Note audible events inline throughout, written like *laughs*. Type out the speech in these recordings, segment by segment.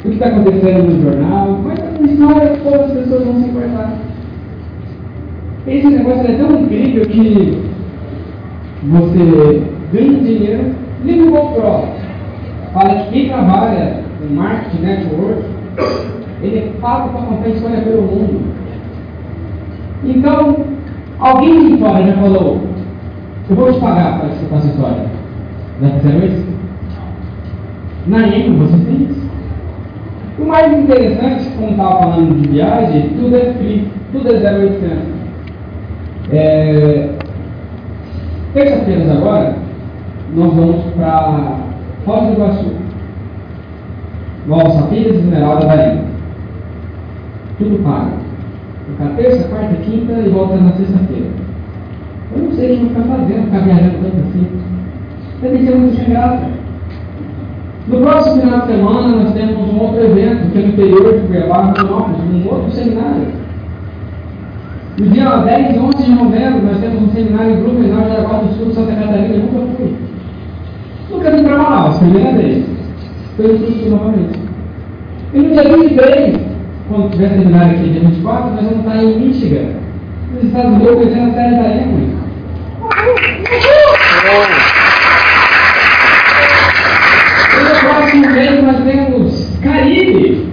o que está acontecendo no jornal, mas isso não é todas as pessoas vão se importar. Esse negócio é tão incrível que você ganha dinheiro, liga o GoPro, fala que quem trabalha no marketing network, ele é pago para contar história pelo mundo. Então, alguém de fora já falou, eu vou te pagar para escutar essa história. Já fizeram isso? Na EMA você tem isso. O mais interessante, como estava falando de viagem, tudo é free, tudo é 0800. É, Terça-feira agora, nós vamos para Foz do Iguaçu, Sapires e Esmeralda Bahia. Tudo pago. Ficar terça, quarta, quinta e volta na sexta-feira. Eu não sei o que vou ficar fazendo, ficar viajando tanto assim. Deve ser muito graça. No próximo final de semana nós temos um outro evento, que é no interior de Cuiabá, um outro seminário. No dia 10 e 11 de novembro, nós temos um seminário em Blumenau, Jaraguá do Sul, Santa Catarina. Eu nunca fui. Nunca vim para Manaus, primeira vez. Estou indo para o Sul novamente. E no dia 23, quando tiver seminário aqui, dia 24, nós vamos estar em Michigan, nos Estados Unidos, conhecendo a série da Emily. Próximo mês nós temos Caribe.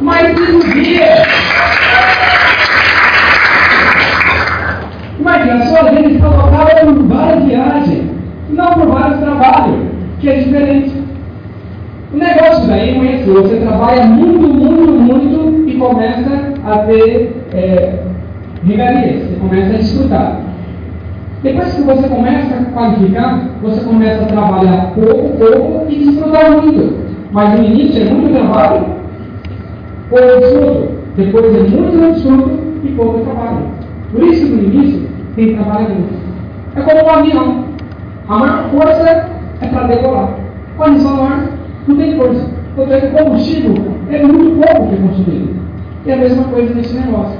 Mais um dia. Imagina, a sua vida está lotada por várias viagens, não por vários trabalhos, que é diferente. O negócio daí não é esse, você trabalha muito, muito, muito e começa a ter é, regalias, você começa a desfrutar. Depois que você começa a qualificar, você começa a trabalhar pouco, pouco e desfrutar muito. Mas no início é muito trabalho, pouco desfruto. Depois é muito desfruto e pouco trabalho. Por isso no início tem que trabalhar muito. É como um avião. A maior força é para decolar. Olha só ar, não tem força. Porque o combustível é muito pouco que é consumido. E é a mesma coisa nesse negócio.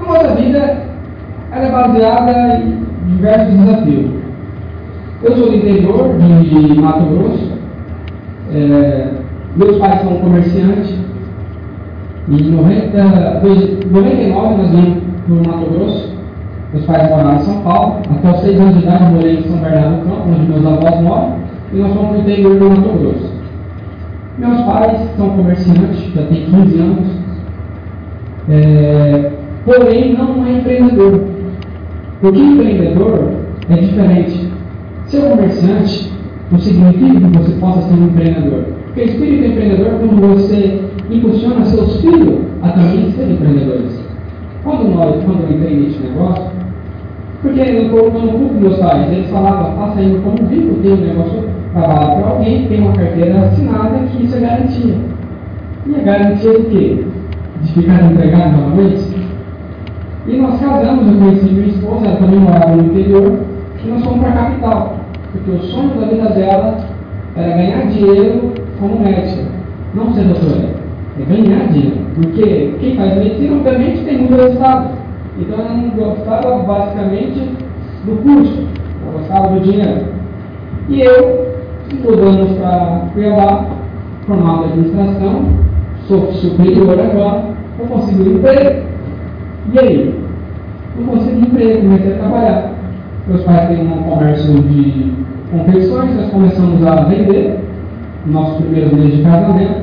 A nossa vida ela é baseada em diversos desafios. Eu sou do interior de Mato Grosso. É, meus pais são comerciantes. Em 90, 99 nós viemos no Mato Grosso. Meus pais moraram em São Paulo. Até os 6 anos de idade eu morei em São Bernardo do Campo, onde meus avós moram. E nós fomos no interior do Mato Grosso. Meus pais são comerciantes, já tem 15 anos. É, porém, não é empreendedor. Porque empreendedor é diferente. Ser comerciante não significa que você possa ser um empreendedor. Porque espírito empreendedor é quando você impulsiona seus filhos a também serem empreendedores. Quando, nós, quando eu entrei nesse negócio, porque eu não culpo meus pais, eles falavam, faça aí como rico, tem um negócio, trabalha para alguém, tem uma carteira assinada, que isso é garantia. E a garantia de quê? De ficar empregado novamente? E nós casamos, eu conheci minha esposa, ela também morava no interior, e nós fomos para a capital. Porque o sonho da vida dela era ganhar dinheiro como médica, não ser doutora. É ganhar dinheiro. Porque quem faz medicina, obviamente, tem muito resultado. Então ela não gostava basicamente do curso, ela gostava do dinheiro. E eu, mudamos para Cuiabá, formado em administração, sou superior agora, eu consegui um emprego. E aí? Eu consegui emprego, comecei a trabalhar. Meus pais têm um comércio de confecções, nós começamos a vender, nosso primeiro mês de casamento.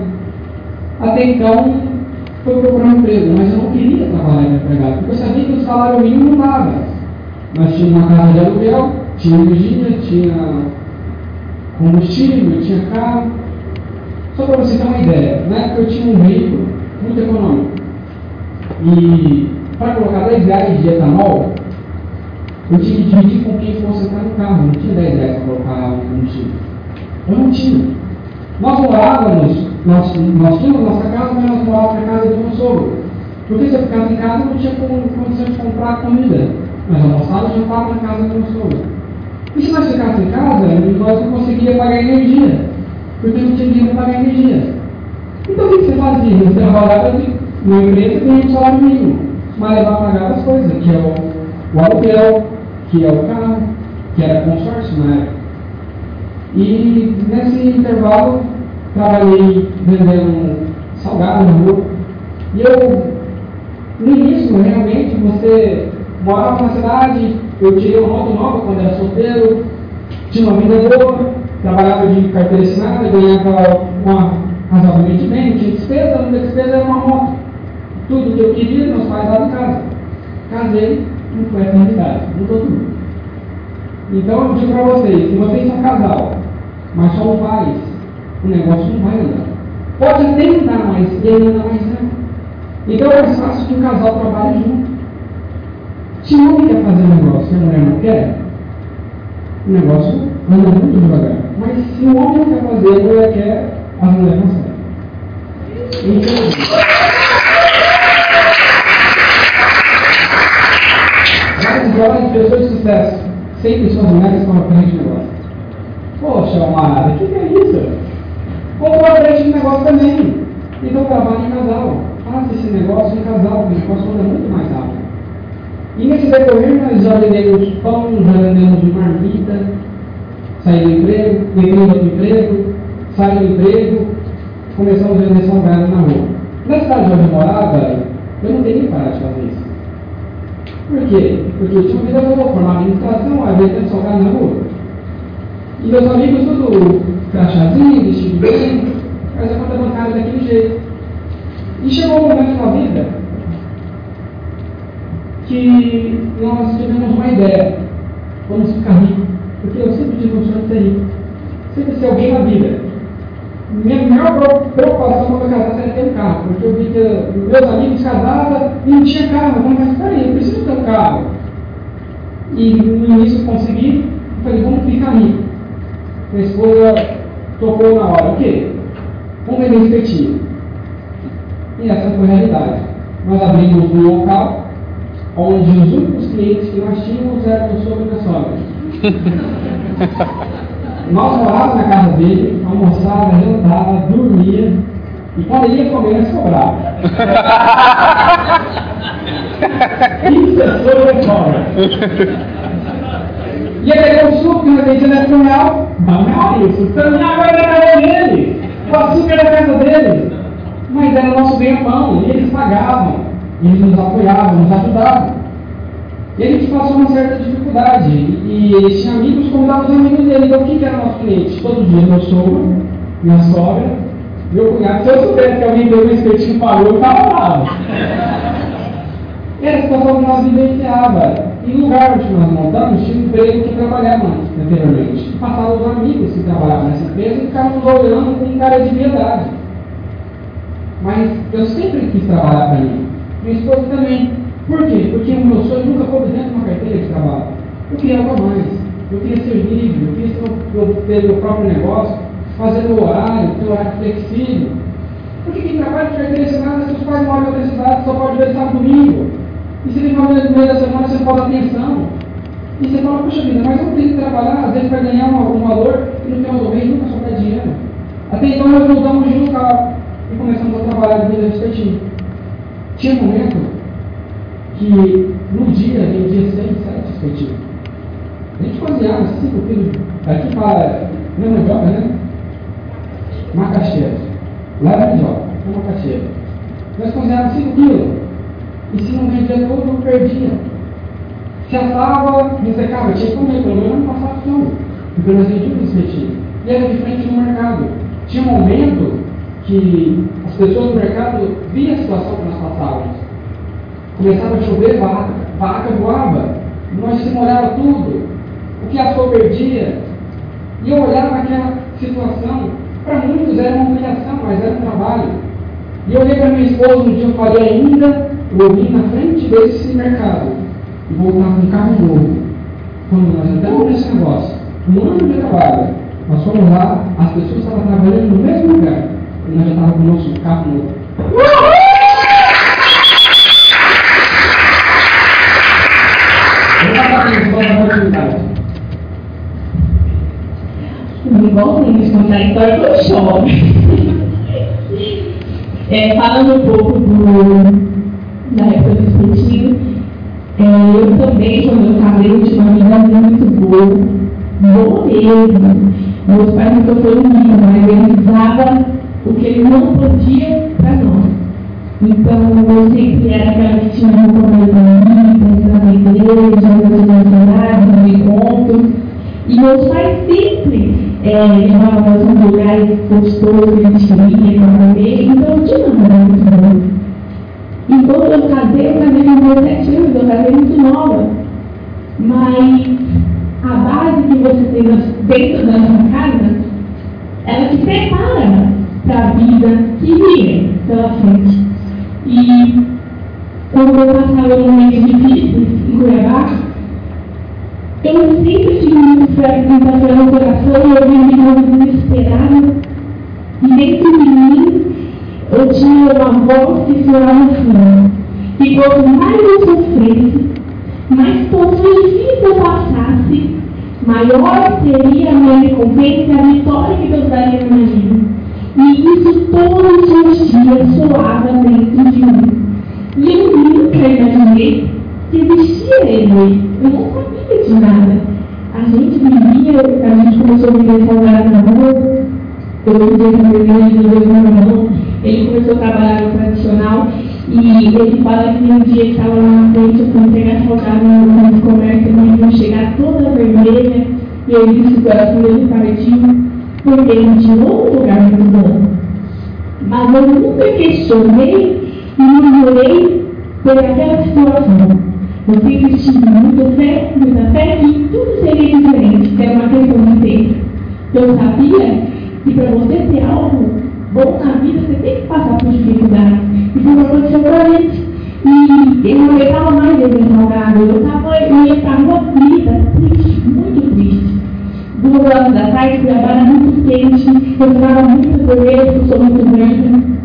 Até então, foi procurar um emprego, mas eu não queria trabalhar empregado, porque eu sabia que o salário mínimo não dava. Nós tínhamos uma casa de aluguel, tinha energia, tinha combustível, tinha carro. Só para você ter uma ideia, na época eu tinha um veículo muito econômico. E para colocar 10 reais de etanol, eu tinha que dividir com quem fosse entrar no carro. Não tinha 10 reais para colocar o combustível. Eu não tinha. Nós morávamos, nós, nós tínhamos nossa casa, mas nós morávamos na casa do meu sogro. Porque se eu ficasse em casa, não tinha condição de comprar comida. Mas almoçava já estava na casa do meu sogro. E se nós ficássemos em casa, nós não conseguíamos pagar energia. Porque não tinha dinheiro para pagar energia. Então o que você fazia? Você trabalhava numa empresa que ganhava salário mínimo. Mas a pagar as coisas, que é o, o aluguel, que é o carro, que era consórcio na época. E nesse intervalo, trabalhei vendendo salgado na rua. E eu, no início, realmente, você morava na cidade, eu tirei uma moto nova quando era solteiro, tinha uma vida boa, trabalhava de carteira assinada, ganhava uma razoavelmente bem, não tinha despesa, a única despesa era uma moto. Tudo que eu queria, meus pais davam em casa. Casei, não foi a realidade, mudou tudo. Então eu digo para vocês, se vocês são casal, mas só não faz, o negócio não vai andar. Pode até andar mais, e ele anda mais não. Então é mais fácil que o casal trabalhe junto. Se o homem quer fazer um negócio e a mulher não quer, o negócio anda muito devagar. Mas se o homem não quer fazer, a mulher quer, a mulher consegue. Então, várias jovens pessoas de sucesso, sempre suas mulheres estão à frente negócio. Poxa, amada, o que, que é isso? Comprou à frente negócio também. Então trabalhe em casal. Faça esse negócio em casal, porque o negócio anda muito mais rápido. E nesse decorrer nós já vendemos pão, já vendemos marmita, saí do emprego, entrei outro emprego, saí do emprego, começamos a vender salgado na rua. Na cidade onde eu morava, eu não teria parado de fazer isso. Por quê? Porque tinha uma vida boa, formada em administração, aí vendendo salgado na rua. E meus amigos tudo crachazinho, vestido bem, faz a conta bancária daquele jeito. E chegou um momento na vida que nós tivemos uma ideia. Vamos ficar ricos. Porque eu sempre tive um sonho de ser rico. Sempre ser alguém na vida. Minha maior preocupação quando eu casasse era ter um carro. Porque eu vi que meus amigos casavam e não tinha carro. Eu falei, mas peraí, eu preciso ter um carro. E no início eu consegui. Eu falei, vamos ficar rico. Minha esposa tocou na hora. O quê? Vamos vender espetinho. E essa foi a realidade. Nós abrimos um local onde os únicos clientes que nós tínhamos eram o sogro e a sogra. *laughs* nós morávamos na casa dele, almoçava, jantava, dormia, e quando ele ia comer, nós sobrava. *laughs* Isso é sogra e sogra. Ia pegar o suco que nós vendíamos na real, não é isso, também agora era na casa dele, o açúcar era na casa dele, mas era nosso ganha-pão, e eles pagavam. Eles nos apoiavam, nos ajudavam. E gente passou uma certa dificuldade. E eles tinham amigos, convidavam os amigos dele. Então, quem que era nosso cliente? Todo dia, meu sogro, minha sogra, meu cunhado. Se eu soubesse que alguém deu um espetinho pagou, eu estava bravo. Era a situação que nós vivenciávamos. E no lugar onde nós montamos, tinha um emprego que trabalhava anteriormente. Passavam os amigos que trabalhavam nessa empresa e ficavam nos olhando com cara de piedade. Mas eu sempre quis trabalhar para mim. Minha esposa também. Por quê? Porque o meu sonho nunca foi dentro de uma carteira de trabalho. Eu queria algo a mais. Eu queria ser livre, eu queria ter meu próprio negócio, fazer meu horário, ter horário flexível. Porque quem trabalha de carteira assinada, seus pais moram em outra cidade, só pode ver sábado domingo. E se ele vai no meio da semana, você falta atenção. E você fala, poxa vida, mas eu tenho que trabalhar, às vezes para ganhar um, um valor e no final do mês nunca sobrar dinheiro. Até então nós voltamos de carro e começamos a trabalhar de vida respectiva. Tinha momento que no dia vendia 6, 7 espetinhos. A gente cozinhava 5 quilos. Aqui para. Não é mandioca, né? Macaxeira. Lá é mandioca, é macaxeira. Nós cozinhávamos 5 quilos. E se não vendia não perdia. Se assava, ressecava, tinha que comer, pelo menos não passava fome. Porque nós vendíamos espetinho. E era de frente no mercado. Tinha um momento que as pessoas do mercado viam a situação que nós passávamos. Começava a chover, vaca, vaca voava, nós se molhava tudo, o que assou perdia. E eu olhava aquela situação, para muitos era uma humilhação, mas era um trabalho. E eu olhei para minha esposa um dia, eu falei ainda, eu vim na frente desse mercado e voltava um carro novo. Quando nós entramos nesse negócio, um ano de trabalho, nós fomos lá, as pessoas estavam trabalhando no mesmo lugar. E nós já estávamos com o nosso carro novo. Igualzinho, eles contar a história do shopping. É, falando um pouco do, da época do espetinho, é, eu também, quando eu casei, tinha uma vida muito boa, boa mesmo. Meus pais nunca foram ricos, mas eles davam o que ele não podia para nós. Então, eu sempre era aquela que tinha uma mais bonita, na igreja, nas universidades, nos encontros. E meus pais sempre é, nós em lugares gostosos que a gente queria, para comer. Então, eu tinha namorada muito boa. E quando eu casei, eu casei com 17 anos, eu casei muito nova. Mas a base que você tem dentro da sua casa, ela te prepara para a vida que vem pela frente. E quando eu passava momentos difíceis em Cuiabá, eu sempre tive muita fé no coração e eu vivia muito desesperada. E dentro de mim, eu tinha uma voz que falava assim, que quanto mais eu sofresse, mais situações difíceis eu passasse, maior seria a minha recompensa e a vitória que Deus daria na minha vida. E isso todos os dias soava dentro de mim. Ele começou a trabalhar no tradicional. E ele fala que um dia estava lá na frente, eu fui entregar salgado no comércio, mas ia chegar toda vermelha. E eu disse o coração dele partiu porque ele tinha um lugar muito bom. Mas eu nunca questionei e murmurei por aquela situação. Eu sempre tive muita fé, muita fé que tudo seria diferente, que era uma questão de tempo. Eu sabia que para você ter algo bom na vida, você tem que passar por dificuldades. E foi o que aconteceu com a gente. E eu não aguentava mais salgado. Eu, tava, eu para a rua aflita, triste, muito triste duas horas da tarde, Cuiabá muito quente, eu ficava muito porque eu sou muito branca.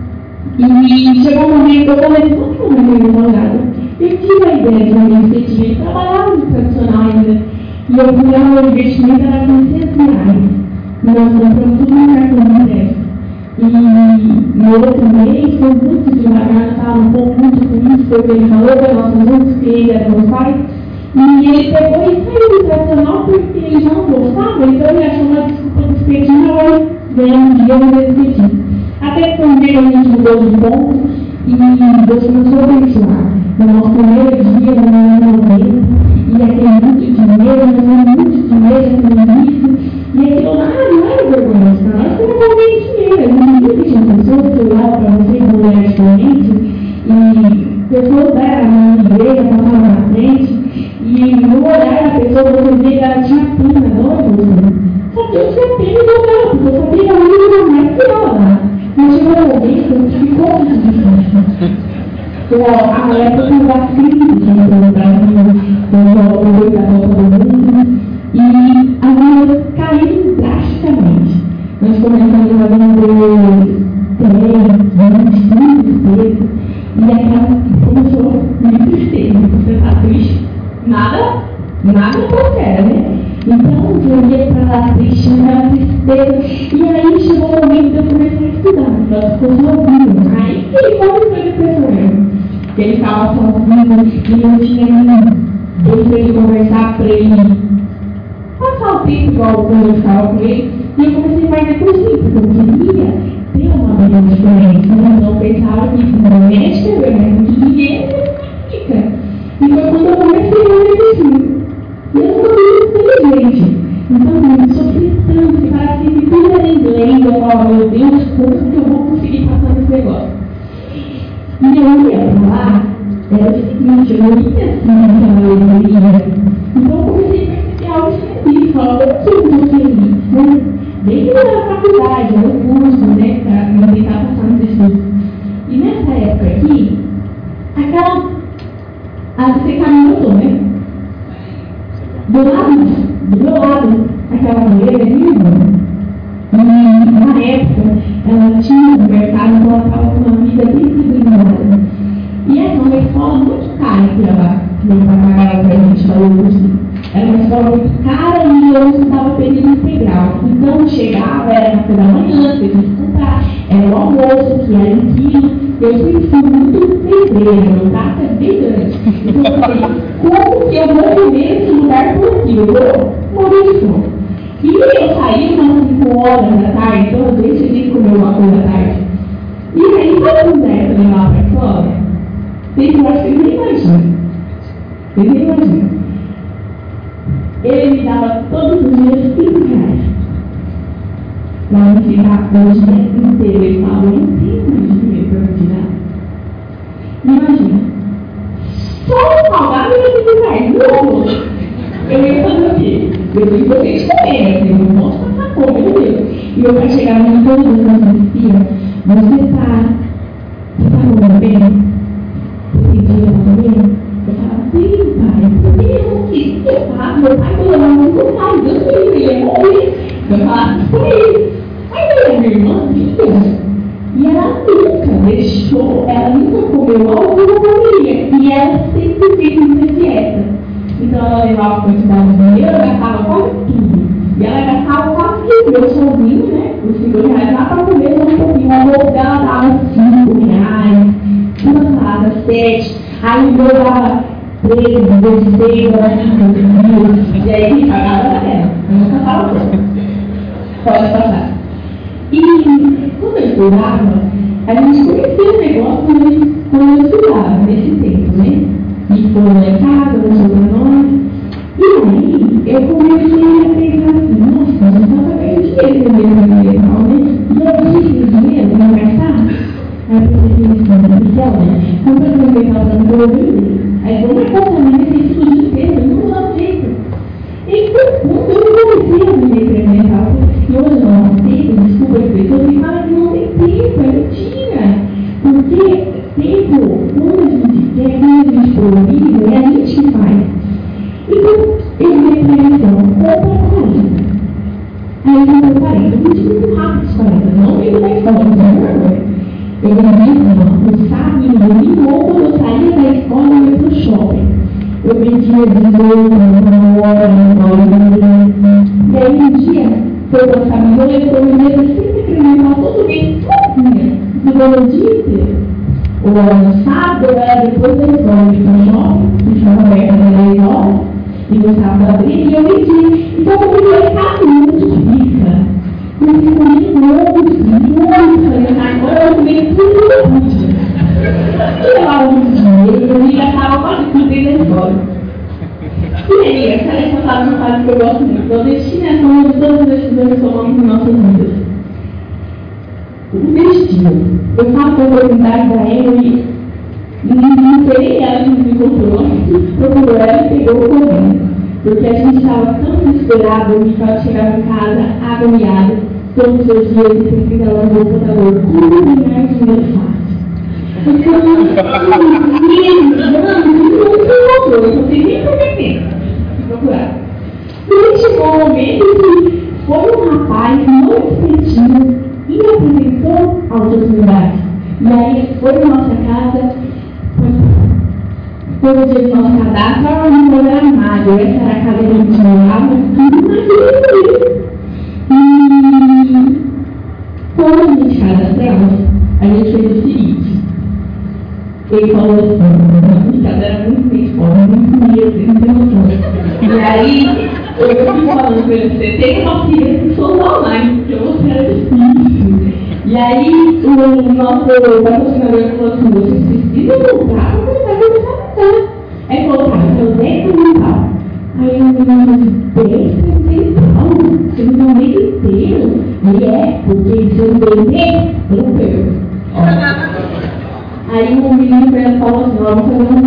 E chegou um momento que eu vamos comer meu salgado. Eu tive a ideia de uma iniciativa, ele trabalhava no tradicional ainda. E eu fui lá, o investimento era 500 reais. E nós compramos tudo no cartão de crédito. E no outro mês foi muito devagar, eu estava um pouco muito feliz, porque ele falou para nossos outros que ele era meu pai. E ele pegou e saiu do tradicional porque ele não gostava, então ele achou uma desculpa despedida, agora ganhar um dia no despedido. Até que um dia a gente mudou de ponto e Deus começou a abençoar. No nosso primeiro dia, no ano 90, e aquele muito dinheiro, nós muito dinheiro no início, e aquilo lá não era vergonhoso para nós, porque não tinha dinheiro. A gente viu que tinha pessoas que olhavam para você com olhar diferente, e pessoas eram na igreja, passavam na frente, e no olhar da pessoa você vê que ela tinha pena, não é você. Só que eu tinha pena do dela, porque eu sabia que ela não mais que ela. Mas chegou um momento que ficou muito difícil. A época da crise no Brasil, quando houve a volta do mundo, e as coisas caíram drasticamente. Nós começamos a vender três, vinte, trinta despesas, e aquela começou muito tristeza, você está triste nada, nada qualquer, né? Então eu ia para lá triste, era tristeza. E aí chegou o momento de eu começar a estudar. Ela ficou sozinho. Aí ele quase foi depressão. Ele estava sozinho e não tinha ninguém. Eu fui conversar para ele tempo igual quando eu ficava com ele. E eu comecei a fazer cozinha, porque eu queria ter uma vida diferente. Mas eu pensava que não eu ganhava muito dinheiro, e fica. E foi quando eu comecei a medicina. E eu sou muito inteligente. Então, eu sofri tanto que parece que tudo era inglês. Eu falava, meu Deus, como que eu vou conseguir passar nesse negócio? E eu ia para lá, era o seguinte, eu não ia assim naquela alegria. Então, eu comecei a Falava, o que vou feliz? Né? Desde a faculdade, no curso, né, para tentar passar nos estudos. E nessa época aqui, aquela a você caminhou, né? Do lado, do meu lado, aquela mulher é linda. E na época, ela tinha um mercado, então ela estava com uma vida bem privilegiada. E essa é uma escola muito cara que ela meu pai pagava para a gente o curso. Era uma escola muito cara e eu estava período integral. Então chegava, era café da manhã, você tinha que comprar, era o almoço, que era em quilo. Eu sempre fui muito pedreira, meu prato é bem grande. Então eu falei, como que eu vou comer nesse lugar por aqui? Eu vou morrer de fome. E eu saí umas 5 horas da tarde, então eu decidi comer uma coisa da tarde. E aí, quando o Zé também lá para fora, tem que acho que ele nem imagina. Ele nem imagina. Ele me dava todos os dias 5 reais. Para me ficar o dia inteiro. Ele falava, eu não tenho mais dinheiro para me tirar. Imagina. Só o salgado eu ia ficar louco. Eu ia fazer o quê? Eu tenho que vocês comer, assim, eu não posso passar fome, meu Deus. E eu, para chegar em todas as vezes, você está, você está comendo bem? Você tem dinheiro para comer? Eu falava, sim, pai, eu não queria, tá? Meu pai falou, não, não faz, eu sei, ele ia morrer. Eu falava, sim. Mas é minha irmã, filha. E ela nunca deixou, ela nunca comeu algo que eu comia. E ela sempre fez muita dieta. Então ela levava quantidade de dinheiro, ela gastava quase tudo. E ela gastava quase tudo, eu sozinho, né? Os 5 reais lá para comer só um pouquinho. O almoço dela dava 5 reais, uma salada, 7. Aí o meu dava 13, 16, 15, E aí pagava ela. Eu nunca estava Pode passar. E quando eu estudava, a gente conhecia o negócio quando eu estudava, nesse tempo, né? E foi lá em casa, para nós. E aí eu comecei a pensar assim, nossa, gente estava ganhando dinheiro com o e tal, né? E eu disse, esse dinheiro, vamos gastar? Aí eu pensei assim, Michel, né? Compra esse metal para mim, eu vou vender. Aí como é que eu tem tudo peso, não dar jeito. E quando eu comecei a vender experimental, porque hoje não aceito, desculpa que que não tem tempo, é mentira. Porque tempo, quando a gente quer, quando a é a gente que faz. Então, eu prevenção, compra 40. Aí eu comprei 40, eu vendi muito rápido os 40, não da escola, não é. Eu vendi no sábado, no domingo, quando eu saía da escola, eu ia para o shopping. Eu vendia desoito, uma hora, uma hora, e aí um dia, foi para a família, eu levou o dinheiro sempre incremental todo mês, sozinha, durante o dia inteiro. Ou no sábado, ou era depois da escola, de para o shopping, estava aberta às 10 horas, e no sábado abria, e eu vendia. Então, eu comecei a ficar muito rica. Eu fico muito muito, falei, agora eu comi tudo muito. Eu levava muito dinheiro, e gastava quase tudo da escola. E aí, essa é uma fase que eu gosto muito, da destinação de todas as decisões que tomamos em nossas vidas. O destino. Eu falo com a da Emily, não sei ela que me encontrou, procurou ela e pegou o correndo. Porque a gente estava tão desesperado, a gente chegar em casa agoniada, todos os dias e sempre ela no computador. Como ganhar dinheiro fácil? Então, não, não encontrou, eu não sei nem por que tempo procurar. E chegou um momento que foi um rapaz muito espertinho e apresentou a oportunidade. E aí foi na nossa casa, foi no dia do nosso cadastro, no meu armário, falando para ele, você tem uma que sou online, porque você era difícil. E aí, o nosso patrocinador falou assim, vocês precisam comprar para começar a a cantar. Aí falou, tá, então 10 mental. Aí eu me disse, 10 mental? Você não dá mês inteiro? Ele é, porque se eu não vender, eu não perco. Aí o menino falou assim, vou fazer um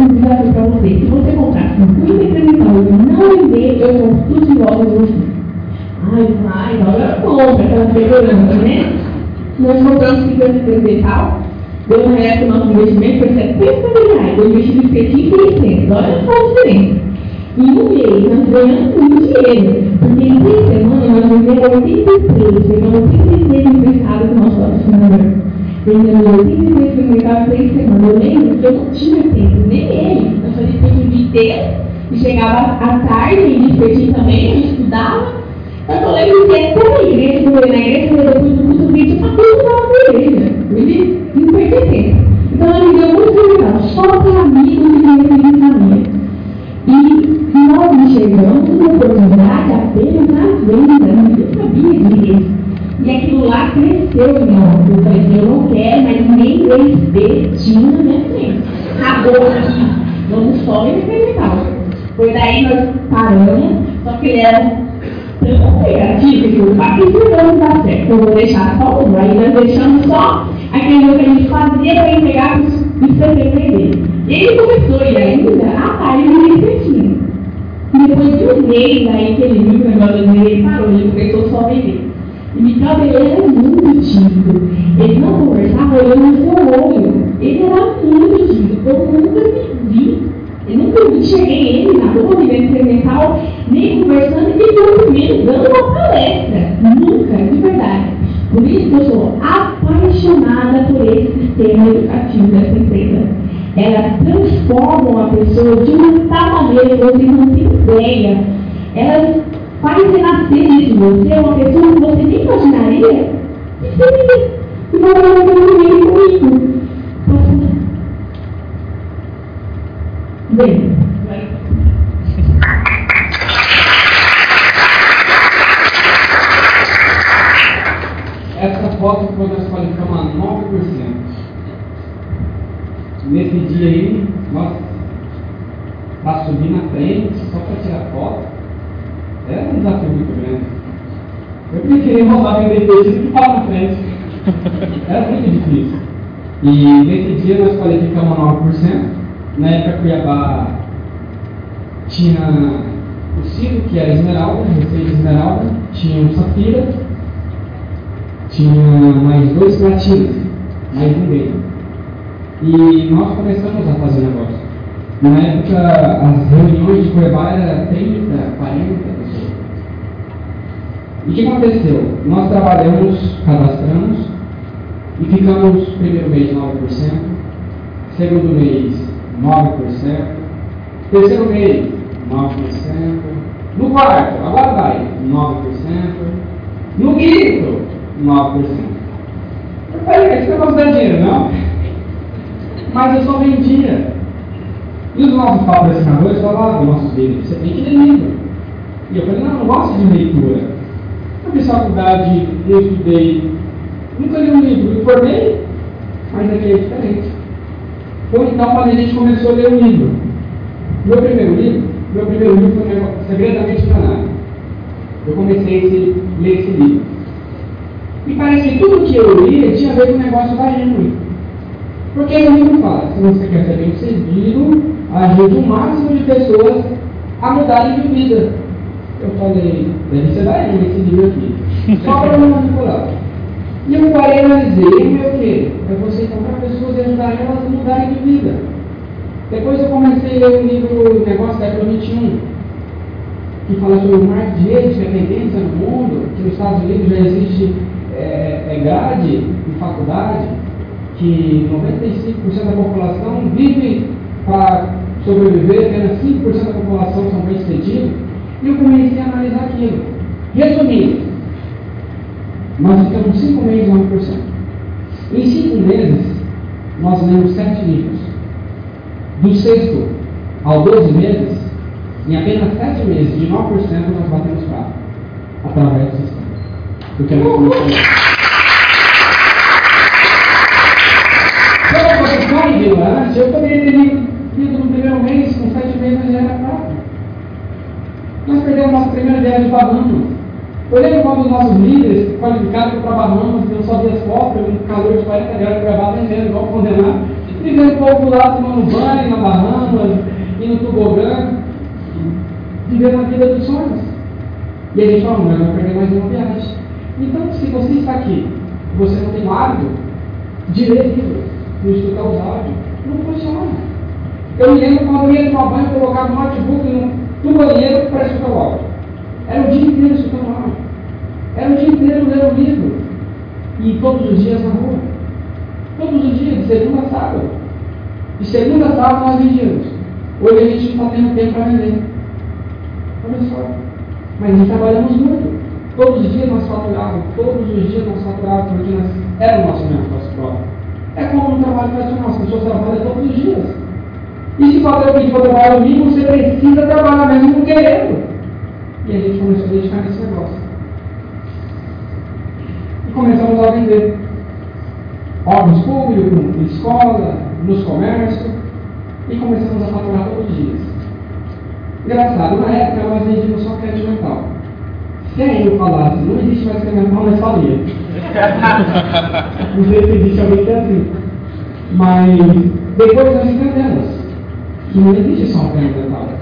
aquela segurança, né? Nós compramos 50 incremental, deu na época o nosso investimento foi 70 mil reais. Eu investi no espetinho e 600, olha só a diferença. Em um mês, nós ganhamos muito dinheiro, porque em três semanas nós vendemos 83, pegamos 36 emprestados do nosso patrocinador vendendo 83 no mercado três semanas. Eu lembro que eu não tinha tempo, nem ele. Fazia tempo o dia inteiro e chegava à tarde, e despertinho também, a gente estudava. Só que eu lembro que até na igreja, na igreja, depois do curso vídeo, eu estava na igreja. Ele não perdia tempo. Então ele me deu muito legal, só para amigos e minha família. E nós enxergamos uma oportunidade apenas nas vendas, eu sabia disso. E aquilo lá cresceu em nós. Eu falei assim, eu não quero, mas ninguém 3D tinha na minha frente. Acabou aqui, vamos só experimentar. Foi daí nós paramos, só que ele era tão negativo que eu falei, se não dá certo, eu vou deixar só um. Aí nós deixamos só aquilo que a gente fazia para entregar para os dele. Ele começou e ainda, ah tá, ele me certinho. E depois de um mês aí que ele viu que o negócio dele, ele parou, ele começou só a vender. E Miguel ele era muito tímido. Ele não conversava olhando no seu olho. Ele era muito tímido. Eu nunca me vi. Eu nunca cheguei ele na rua, vivendo experimental, nem conversando muito menos dando uma palestra. Nunca, de verdade. Por isso que eu sou apaixonada por esse sistema educativo dessa empresa. Ela transforma uma pessoa de uma tal maneira que você não tem ideia. Ela faz renascer de você uma pessoa que você nem imaginaria que seria. E vai fazer comigo. Bem, Essa foto foi nós qualificamos a 9%. Nesse dia aí, nós para subir na frente, só para tirar foto, era um desafio muito grande. Eu preferia roubar vender peixe do que falar na frente. Era muito difícil. E nesse dia nós qualificamos a 9%. Na época Cuiabá tinha o Ciro, que era esmeralda, receita esmeralda, tinha o safira, tinha mais dois platinos, mais ninguém. E nós começamos a fazer negócio. Na época, as reuniões de Cuiabá eram 30, 40 pessoas. E o que aconteceu? Nós trabalhamos, cadastramos e ficamos primeiro mês 9%, segundo mês 9%, terceiro mês 9%, no quarto, agora vai, 9%, no quinto, 9%. Eu falei, isso não dar dinheiro, não? Mas eu só vendia. E os nossos patrocinadores falavam, nossos líderes, você tem que ler livro. E eu falei, não, eu não gosto de leitura. Eu fiz faculdade, eu estudei, nunca li um livro, me formei, mas aqui é diferente. Foi então quando a gente começou a ler um livro. Meu primeiro livro, meu primeiro livro foi Segredamente Milionário. Eu comecei a ler esse livro. E parece que tudo que eu lia tinha a ver com o negócio da Henry. Porque o livro fala, se você quer ser bem sucedido, ajude o máximo de pessoas a mudarem de vida. Eu falei, deve ser da Henry esse livro aqui. Só para não manipular. E eu parei e analisei, e meu quê? É você encontrar pessoas e ajudar elas a mudarem de vida. Depois eu comecei a ler um livro Negócio Século XXI, que fala sobre o marketing de rede, que é tendência no mundo, que nos Estados Unidos já existe é, é grade em faculdade, que 95% da população vive para sobreviver, apenas 5% da população são bem-sucedidos, e eu comecei a analisar aquilo. Resumindo, nós ficamos 5 meses 9%. Em 5 meses, nós lemos 7 livros. Do sexto ao 12 meses, em apenas 7 meses, de 9%, nós batemos prato. Através do sistema. Porque nós começamos. Se eu fosse só ignorante, eu poderia ter lido no primeiro mês, com 7 meses já era prato. Nós perdemos nossa primeira viagem para Bahamas. Eu lembro quando os nossos líderes qualificados para Bahamas, eu só vi as fotos, um calor de 40 graus, gravava vendendo, igual condenado. E vendo o povo lá tomando banho na Bahamas, indo tobogã, vivendo a vida dos sonhos. E a gente fala, mas vai perder mais uma viagem. Então, se você está aqui, você não tem hábito de ler livros, de escutar os áudios, não funciona. Eu me lembro quando eu ia tomar banho, colocava o notebook no, no banheiro para escutar o áudio. Era o dia inteiro escutando o áudio. Era o dia inteiro lendo livro. E todos os dias na rua. Todos os dias, de segunda a sábado. De segunda a sábado nós vendíamos. Hoje a gente não está tendo tempo para vender. Olha só. Mas nós trabalhamos muito. Todos os dias nós faturávamos, todos os dias nós faturávamos, porque nós era o nosso negócio próprio. É como um trabalho tradicional, as pessoas trabalham todos os dias. E se pedir para trabalhar domingo, você precisa trabalhar mesmo não querendo. E a gente começou a dedicar nesse negócio. E começamos a vender. órgãos públicos, escola, nos comércios, e começamos a faturar todos os dias. Engraçado, na época nós vendíamos só crédito mental. Se eu falasse, não existe mais crédito mental, nós falia. *laughs* não sei se existe alguém que é assim. Mas depois nós entendemos que não existe só crédito mental.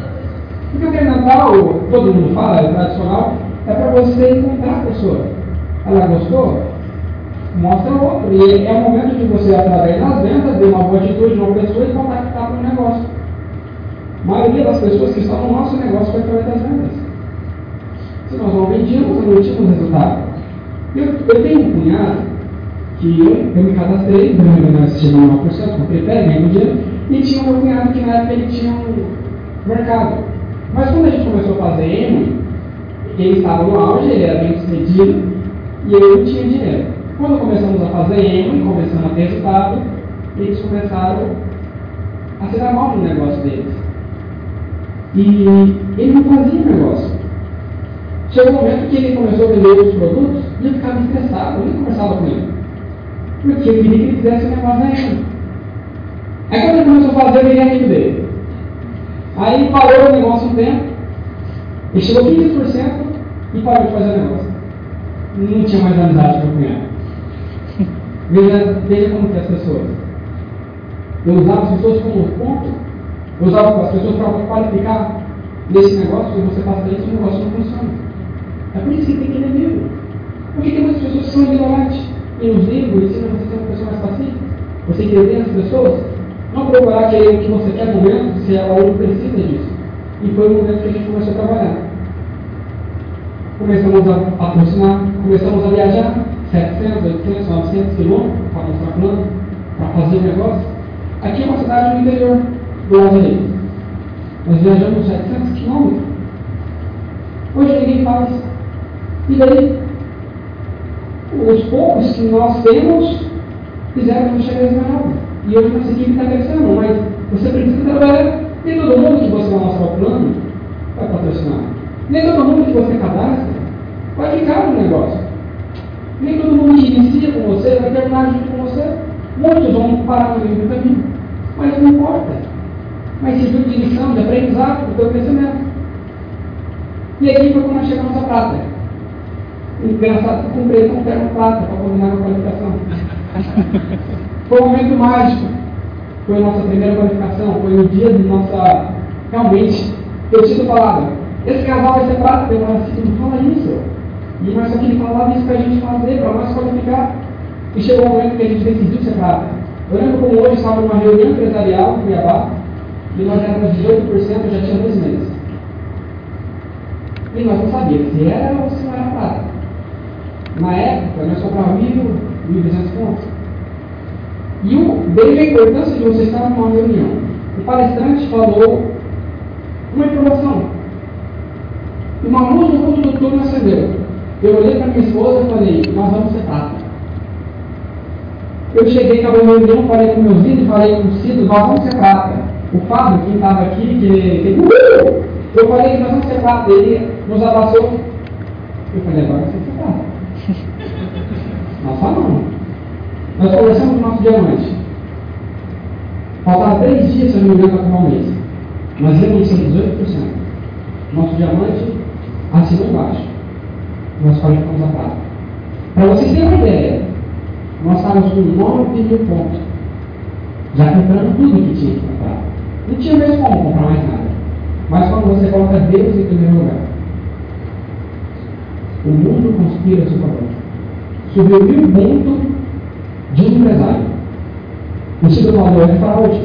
Porque o mental, todo mundo fala, é tradicional, é para você encontrar a pessoa. Ela gostou? Mostra outro. E é o momento de você, através das vendas, de uma boa atitude de uma pessoa e contactar para o negócio. A maioria das pessoas que estão no nosso negócio foi através das vendas. Se nós não vendíamos, não tínhamos resultado. Eu, eu tenho um cunhado que eu, eu me cadastrei, nós chegamos 9%, comprei pé, ganhei dinheiro, e tinha um meu cunhado que na época ele tinha um mercado. Mas quando a gente começou a fazer M, ele estava no auge, ele era bem sucedido, e eu não tinha dinheiro. Quando começamos a fazer M, começamos a ter resultado, eles começaram a se dar mal no negócio deles. E ele não fazia negócio. Chegou um momento que ele começou a vender outros produtos e eu ficava estressado, eu nem conversava com ele. Porque eu queria que ele fizesse o negócio da M. Aí quando ele começou a fazer, eu virei amigo dele. Aí parou o negócio um tempo, ele chegou a 15% e parou de fazer o negócio. Não tinha mais amizade com o cunhado. Veja, veja como que é as pessoas. Eu usava as pessoas como ponto, eu usava as pessoas para qualificar nesse negócio, e você passa isso, o negócio não funciona. É por isso que tem que ler livro. Porque tem muitas pessoas que são ignorantes. E nos livros ensina você a ser uma pessoa mais pacífica. Você entender as pessoas. Não procurar que o que você quer no momento, se a outra precisa disso. E foi o momento que a gente começou a trabalhar. Começamos a patrocinar, começamos a viajar 700, 800, 900 quilômetros para mostrar plano, para fazer negócio. Aqui é uma cidade no interior do Lazareto. Nós viajamos 700 quilômetros. Hoje ninguém faz. E daí, os poucos que nós temos fizeram que chegar a Esmeralda. E nossa equipe está crescendo, mas você precisa trabalhar. Nem todo mundo que você mostrar o plano vai patrocinar. Nem todo mundo que você cadastra vai ficar no negócio. Nem todo mundo que inicia com você vai terminar junto com você. Muitos vão parar no meio do caminho. Mas não importa. Mas serviu de lição, de aprendizado para o teu crescimento. E aqui foi quando nós chegamos à prata. Engraçado que comprei terno prata para combinar com a qualificação. *laughs* Foi um momento mágico. Foi a nossa primeira qualificação, foi o dia de nossa. Realmente, eu tinha falado, esse casal vai ser eu falei assim, não fala isso. E nós só que ele falava isso para a gente fazer, para nós qualificar. E chegou o um momento que a gente decidiu ser. Eu lembro como hoje estava numa reunião empresarial em Cuiabá, e nós éramos 18%, eu já tinha dois meses. E nós não sabíamos se era ou se não era prata. Na época, nós comprávamos 1.000, 1.200 pontos. E o, desde a importância de você estar numa reunião, o palestrante falou uma informação. E uma luz no fundo do túnel acendeu. Eu olhei para minha esposa e falei, nós vamos ser prata. Eu cheguei, acabou a reunião, falei com meus filhos, falei com o Cido, nós vamos ser prata. O Fábio, quem estava aqui, que uh! eu falei que nós vamos ser prata. Ele nos abraçou. Eu falei, agora você ser prata. *laughs* Nós falamos. Nós conversamos com o nosso diamante. Faltava três dias, se eu não me engano, para um mês. Nós ser 18%. Nosso diamante assinou embaixo. Nós qualificamos a prata. Para vocês terem uma ideia, nós estávamos com 9 mil pontos. Já comprando tudo que tinha que comprar. Não tinha mesmo como comprar mais nada. Mas quando você coloca Deus em primeiro lugar, o mundo conspira a seu favor. Subiu mil pontos de um empresário. O seu valor é fraude.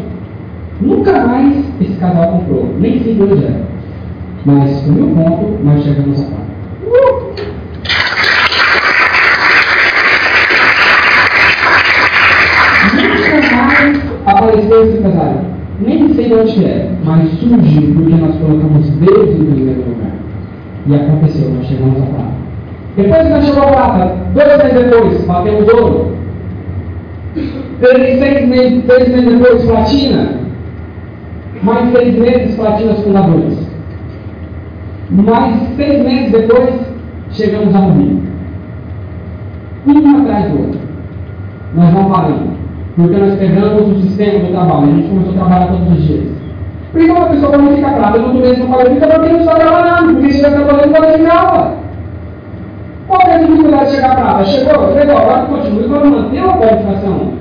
Nunca mais esse casal comprou, nem sei onde era. Mas com mil pontos nós chegamos a. Uh! Nunca mais apareceu esse empresário. Nem sei onde é, mas surgiu porque nós colocamos Deus em primeiro lugar. E aconteceu, nós chegamos a prata. Depois que nós chegamos a prata, dois meses depois, batemos ouro. Três, seis meses, meses depois, platina. Mais seis meses, platinas fundadores. Mais seis meses depois, chegamos a um. Um atrás do outro. nós não paramos. Porque nós pegamos o sistema do trabalho, a gente começou a trabalhar todos os dias. Por que uma pessoa qualifica prata no mês não qualifica porque não está trabalhando? Porque se estiver trabalhando, qualificava. Qual é a dificuldade de chegar a prata? Chegou, legal, agora continue para manter a qualificação.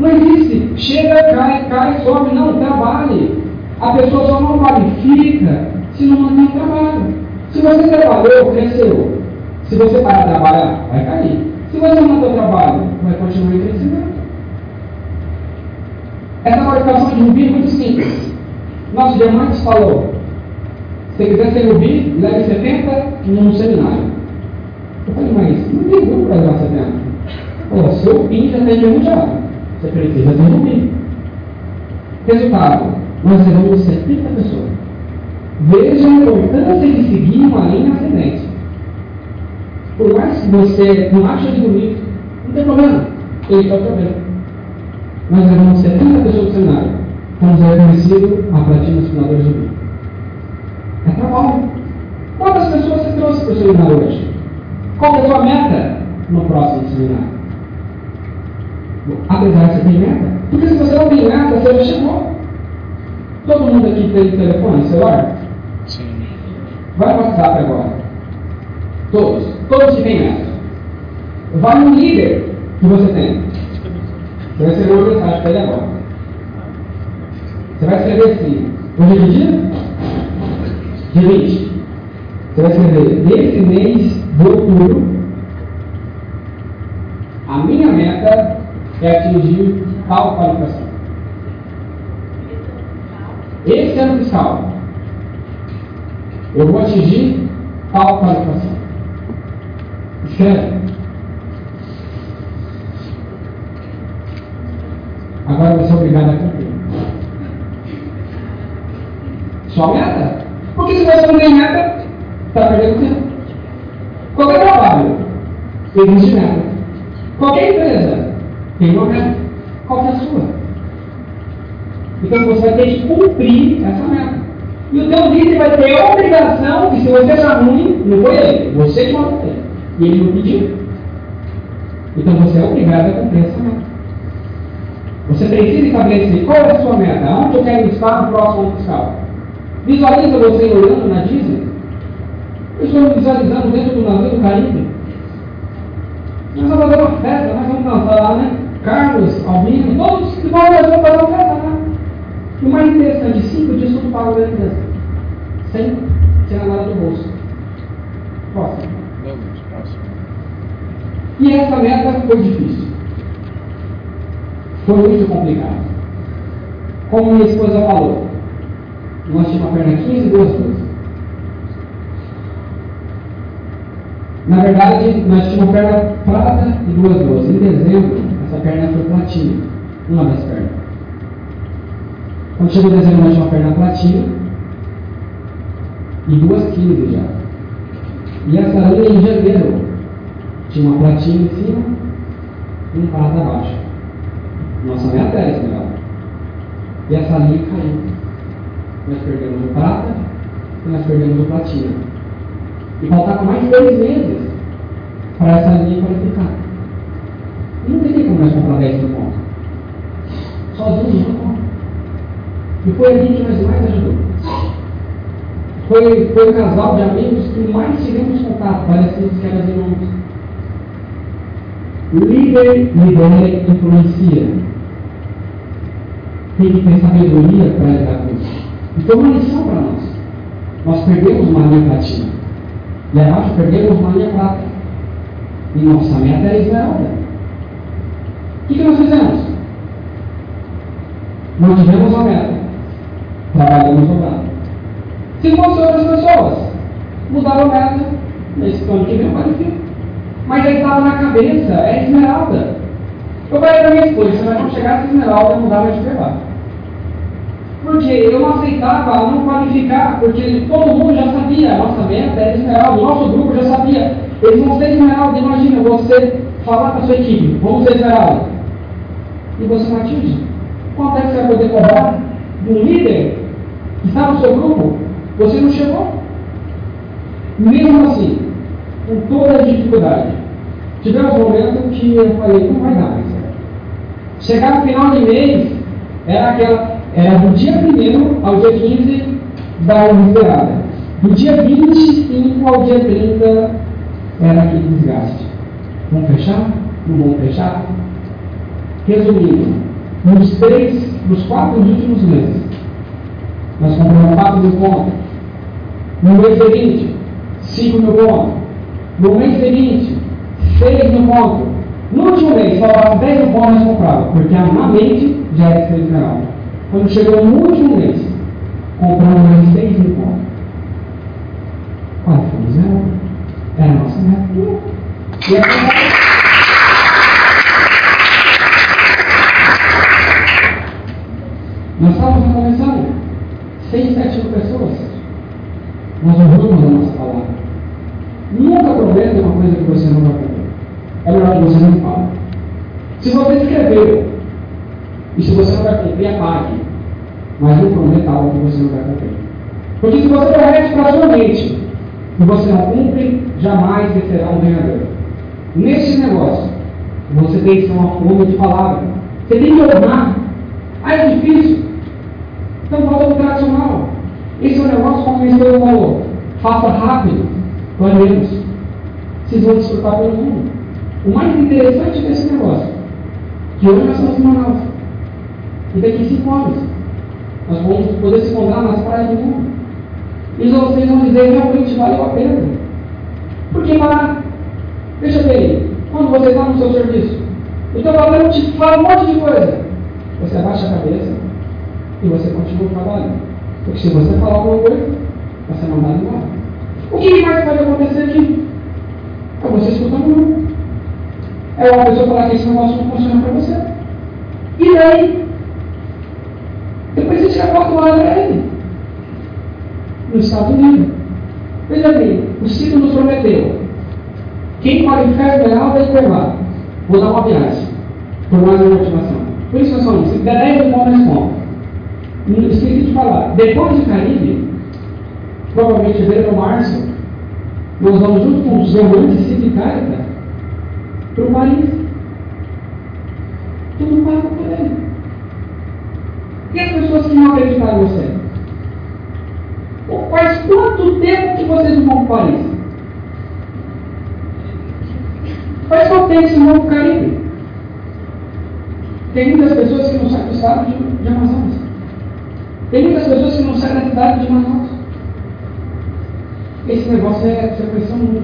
Não existe, chega, cai, cai, sobe, não, trabalhe. A pessoa só não qualifica se não mantém trabalho. Se você trabalhou, cresceu. Se você parar de trabalhar, vai cair. Se você não o trabalho, vai continuar em crescimento. Essa qualificação de rubi é muito simples. Nosso diamante falou: se quiser ser rubi, leve 70 num seminário. Eu falei, mas não tem grupo para levar 70. Falou, seu PIN já tem mundial. Você precisa rubi. Resultado: nós levamos 70 pessoas. Veja a importância de seguir uma linha ascendente. Por mais que você não ache ele bonito, não tem problema. Ele está vendo. Nós levamos 70 pessoas no cenário. Fomos reconhecidos a platina dos fundadores do grupo. É trabalho. Quantas pessoas você trouxe para o seminário hoje? Qual é a sua meta no próximo seminário? Apesar de você ter meta. Porque se você não tem meta, você já chegou. Todo mundo aqui tem telefone, celular? Sim. Vai para o WhatsApp agora. Todos. Todos que têm meta. Vai no líder que você tem. Você vai escrever uma mensagem para ele agora. Você vai escrever assim. Hoje é dia? Dia 20. Você vai escrever, nesse mês de outubro, a minha meta é atingir tal qualificação. Esse ano fiscal, eu vou atingir tal qualificação. Escreve. Agora você é obrigado a cumprir. Sua meta? Porque se você não tem meta, está perdendo tempo. Qualquer trabalho existe meta. Qualquer empresa tem uma meta. Qual é a sua? Então você vai ter que cumprir essa meta. E o teu líder vai ter a obrigação que se você achar ruim, não foi ele, você que mandou ele. E ele não pediu. Então você é obrigado a cumprir essa meta. Você precisa estabelecer qual é a sua meta, aonde eu quero estar no próximo ano fiscal. Visualiza você olhando na Disney. Eu estou visualizando dentro do navio do Caribe. Nós vamos fazer uma festa, nós vamos dançar lá, né? Carlos, Albino, todos que vão nós vamos uma festa lá. E o mais interessante, cinco dias tudo pago da empresa. Sem tirar nada do bolso. Próximo. E essa meta foi difícil. Foi muito complicado. Como minha esposa falou, nós tínhamos uma perna 15 e duas 12. Na verdade, nós tínhamos perna prata e duas 12. Em dezembro, essa perna foi platina. Uma das pernas. Nós tínhamos uma perna platina e duas 15 já. E essa linha em janeiro tinha uma platina em cima e um prata abaixo. Nossa meta era esmeralda. E essa linha caiu. Nós perdemos o prata e nós perdemos o platina. E faltava mais dois meses para essa linha qualificar. Nós comprar 10 mil pontos. Sozinhos não compra. E foi ali que nós mais ajudou. Foi, foi o casal de amigos que mais tivemos contato, parecíamos que eram irmãos. Líder lidera influencia tem que ter sabedoria para lidar com isso. E foi uma lição para nós. Nós perdemos uma linha platina. E abaixo perdemos uma linha prata. E nossa meta era esmeralda. O que, nós fizemos? Mantivemos a meta. Trabalhamos dobrado. Se fossem outras pessoas, mudaram a meta. Nesse ano que vem qualifica. Mas aí estava na cabeça, é esmeralda. Eu falei para minha esposa, você vai chegar essa esmeralda mudar mais de pegar. Porque eu não aceitava não qualificar, porque todo mundo já sabia, nossa meta era esmeralda, o nosso grupo já sabia. Eles vão ser esmeralda, imagina você falar para sua equipe, vamos ser esmeralda. E você não atinge. Quanto é que você vai poder cobrar um líder que está no seu grupo? Você não chegou. Mesmo assim, com toda a dificuldade, tivemos um momento que eu falei, não vai dar mais. Chegar no final de mês, era, aquela, era do dia 1 ao dia 15 da hora esperada. Do dia 25 ao dia 30 era aquele desgaste. Vamos fechar? Não vamos fechar? Resumindo, nos três, nos quatro últimos meses, nós compramos 4 mil pontos. No mês seguinte, 5 mil pontos. No mês seguinte, 6 mil pontos. No último mês, faltava 10 mil pontos nós comprávamos, porque a mente já era 6 mil Quando chegou no último mês, compramos mais 6 mil pontos. Qual foi zero? Era a nossa meta. E assim, nós estávamos começando. 6, 7 mil pessoas. Nós honramos a nossa palavra. Nunca prometa uma coisa que você não vai cumprir. É melhor que você não fale. Se você escreveu, e se você não vai cumprir, apague. Mas não prometa algo que você não vai cumprir. Porque se você promete para sua mente e você não cumpre, jamais será um ganhador. Nesse negócio, você tem que ser uma fome de palavra. Você tem que honrar. Ah, é difícil. Então volta o tradicional. Esse é um negócio, como o Senhor falou, faça rápido, planejemos. Vocês vão desfrutar pelo mundo. O mais interessante desse negócio, que hoje nós estamos em Manaus. E daqui cinco anos, nós vamos poder se encontrar nas praias do mundo. E vocês vão dizer realmente valeu a pena. Porque lá, veja bem, quando você está no seu serviço, o teu patrão te fala um monte de coisa. Você abaixa a cabeça, e você trabalhando. Porque se você falar alguma coisa, você é mandado embora. O que mais pode acontecer aqui? É você escutando não. É uma pessoa falar que esse negócio não funciona para você. E daí? Depois você tira quatro horas para ele. Nos Estados Unidos. Veja bem, o Ciro nos prometeu. Quem qualificar esmeralda é levar. Vou dar uma viagem. Por mais uma motivação. Por isso falamos, se der 10 mil pontos, nós esqueci de falar, depois de Caribe, provavelmente ou março, nós vamos junto com os diamantes Civicarica para o país. Tudo pago por ele. E as pessoas que não acreditaram em você? Faz quanto tempo que vocês não vão para o país? Faz quanto tempo que vocês vão para o Caribe? Tem muitas pessoas que não saem do estado de, de Amazonas. Tem muitas pessoas que não saem da cidade de Manaus. Esse negócio é para você conhecer o mundo.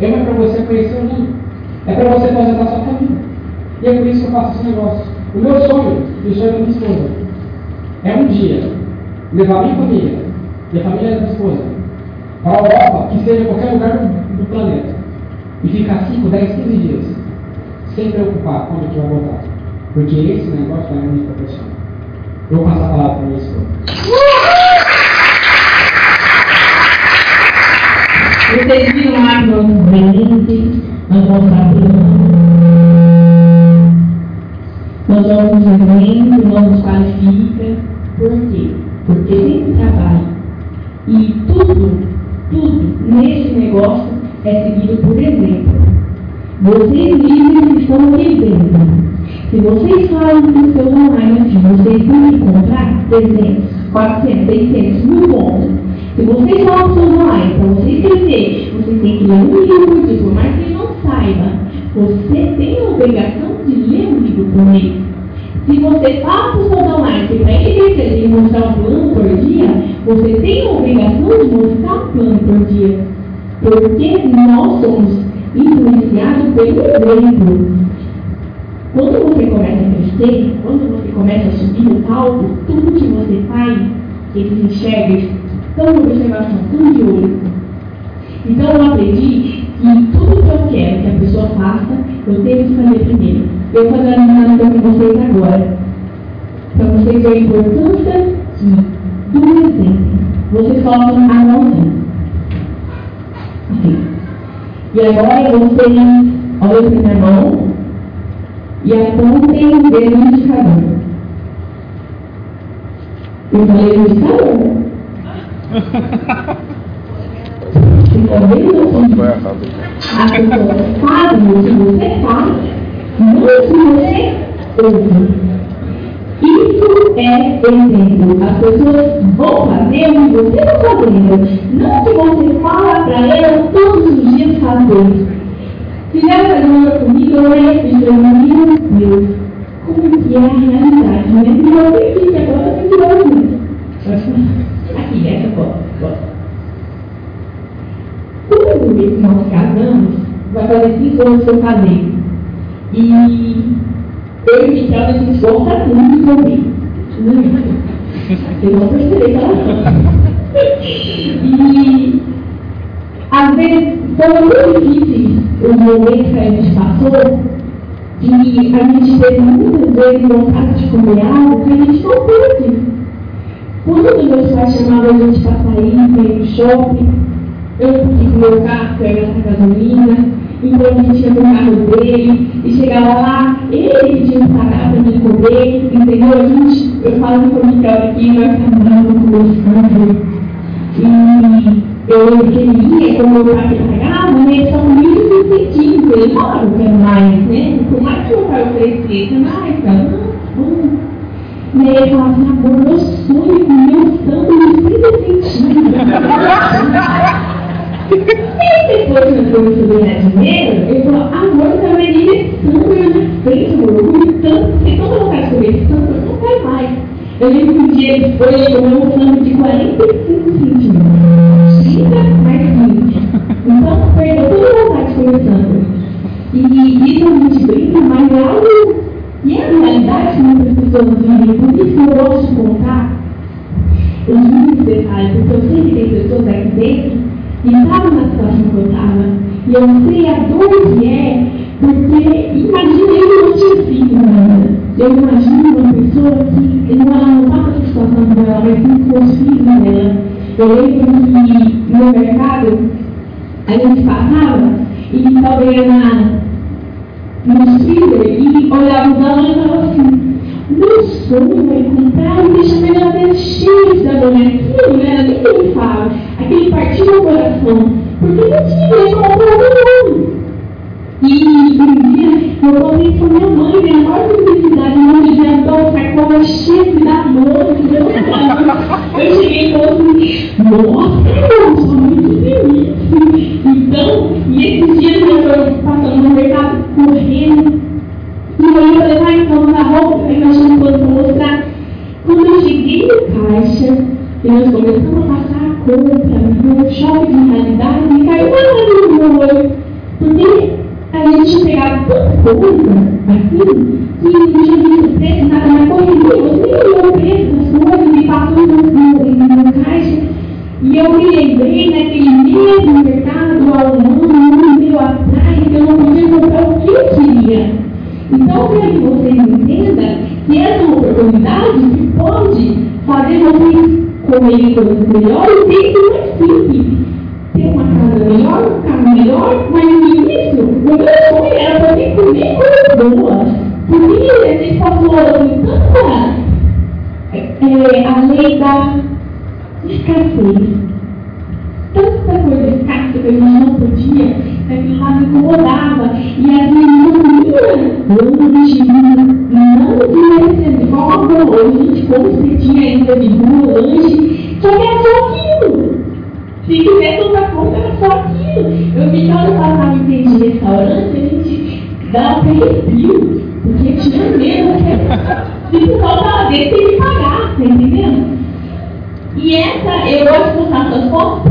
É para você conhecer o mundo. É para você aposentar sua família. E é por isso que eu faço esse negócio. O meu sonho, e o sonho da minha esposa, é um dia levar minha família e a família da minha esposa para a Europa, que seja qualquer lugar do, planeta, e ficar 5, 10, 15 dias, sem preocupar quando que vai voltar. Porque esse negócio vai me proporcionar. Eu passar a palavra para minha esposa. Vocês viram lá que nós vende, nós vamos abrir Nós vamos vendo, nós nos qualifica. Por quê? Porque tem trabalho. E tudo, tudo neste negócio é seguido por exemplo. Vocês livres estão aqui dentro. Se vocês falam que seus online assim, vocês que comprar 300, 400, 600, mil pontos. Se vocês falam para seus online, para vocês crescer, vocês têm que ler um livro dia, por mais que não saiba. Você tem a obrigação de ler um livro por mês. Se você fala os seus online para ele crescer tem mostrar um plano por dia, você tem a obrigação de mostrar um plano por dia. Porque nós somos influenciados pelo exemplo. Quando você começa a crescer, quando você começa a subir no palco, tudo que você faz, eles enxergam, estão de observação, estão de olho. Então eu aprendi que tudo que eu quero que a pessoa faça, eu tenho que fazer primeiro. Eu vou fazer uma com vocês agora, para vocês verem a importância do exemplo. Vocês colocam a mãozinha. Assim. E agora vocês olham para minha mão e apontem o dedo indicador. Eu falei indicador. Ficou bem assim. A pessoa sabe o que você faz, não o que você outro. Isso é exemplo. As pessoas vão fazer o que você está fazendo. Não que você fala para elas todos os dias fazer. Fazer uma comida, eu olhei assim, meu Deus, como que é a realidade, né? E eu perdi que agora tem que dar muito. Aqui, essa foto. Quando nós casamos, vai fazer *laughs* cinco anos que eu casei. E eu e Michel, a gente gosta muito de ouvir. Eu não percebi ela E às vezes foram muito difíceis os momentos que a gente passou, que a gente teve muitas vezes vontade de comer algo que a gente não pôde. Quando meus pais chamavam a gente para sair, para ir no shopping, eu com meu carro, pegar essa gasolina, então a gente ia no carro dele e chegava lá, ele que tinha que pagar para me comer, entendeu? A gente, eu falo com o Michael aqui, vai ficar bravo conversando. E eu queria, como meu pai pagava, né? São mil incentivos, ele fala, eu quero mais, né? Por mais que meu pai oferecesse mais, cara, não, não. E aí ele falava assim, agora meu sonho é um sangue de 30 centímetros. E depois que eu fui ganhar dinheiro, ele falou, agora eu deveria tanto na minha frente, amor. Eu tanto, tem tanta vontade de comer tanto, eu não quero mais. Eu lembro que um dia ele foi um frango de 45 centímetros. 30 mais 20. Então, perdeu toda a vontade de comer tanto. E isso a gente brinca, mas é algo. E é a realidade que muitas pessoas vivem. Por isso que eu gosto de contar os muitos detalhes, porque eu sei que tem pessoas aqui dentro e estava na situação que eu estava. E eu sei a dor que é, porque imaginei que eu tinha filho ainda. Eu imagino uma pessoa que ela não estava na situação dela, mas sim com os filhos dela. Eu lembro que no mercado a gente passava e estava na, nos filhos e olhava os alunos e falava assim, meu sonho é comprar e deixar minha geladeira cheia da dona aquilo, né? Nem ele fala. Aquele partiu o coração. Porque não tinha ele comprou nenhum. E um dia eu contei com minha mãe, minha maior felicidade, no dia de adoro, sacola cheia de dar Eu cheguei e falei assim, nossa, eu sou muito feliz. Então, e esses dias eu estou passando no mercado correndo. E aí eu falei, vai, então na roupa, imagina quando vou mostrar. Quando eu cheguei no caixa, e nós começamos a passar a compra, no shopping de realidade, me caiu uma no meu olho. Porque a gente pegado tanta coisa aqui, que não tinha visto o preço, nada na correria, você olhou o preço das coisas, me passou no, no, no caixa. E eu me lembrei naquele mesmo mercado, um ano, um ano atrás, que eu não podia comprar o que eu queria. Então, quero que vocês entendam que essa é uma oportunidade que pode fazer vocês comerem coisas melhores e ser mais simples. Ter uma casa melhor, um carro melhor, mas no início, o meu sonho era poder comer coisas boas. Porque a gente passou tanta é, a lei da escassez. Tanta coisa escassa que a gente não podia, que lá me incomodava. E às vezes não lanche, não desmerecendo, igual a hoje, a gente espetinho ainda de rua, lanche, só que era só aquilo. Se quisesse outra coisa, era só aquilo. Eu vi que eu passava em restaurante, a gente dava até arrepio, porque tinha medo, se o pessoal estava dentro, que pagar, tá entendendo? E essa, eu gosto de postar essas fotos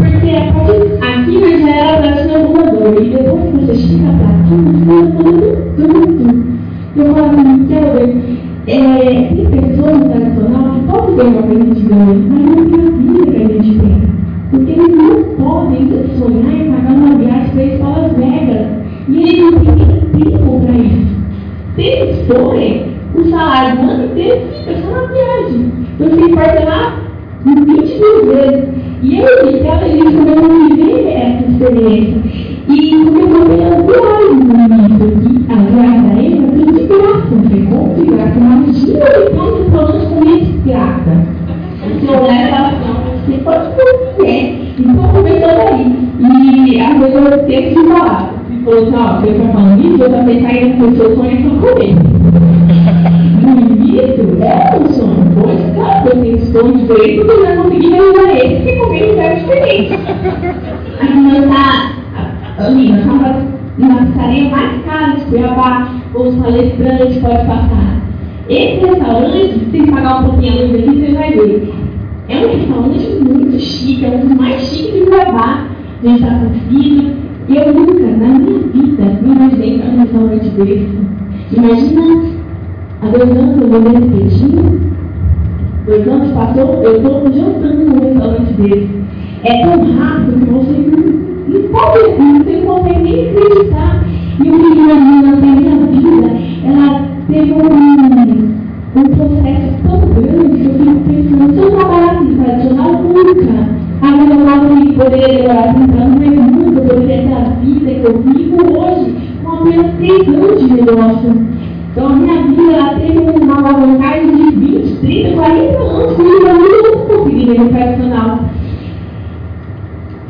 apenas 3 anos de negócio. Então a minha vida ela teve uma alavancagem de 20, 30, 40 anos que eu nunca consegui no tradicional.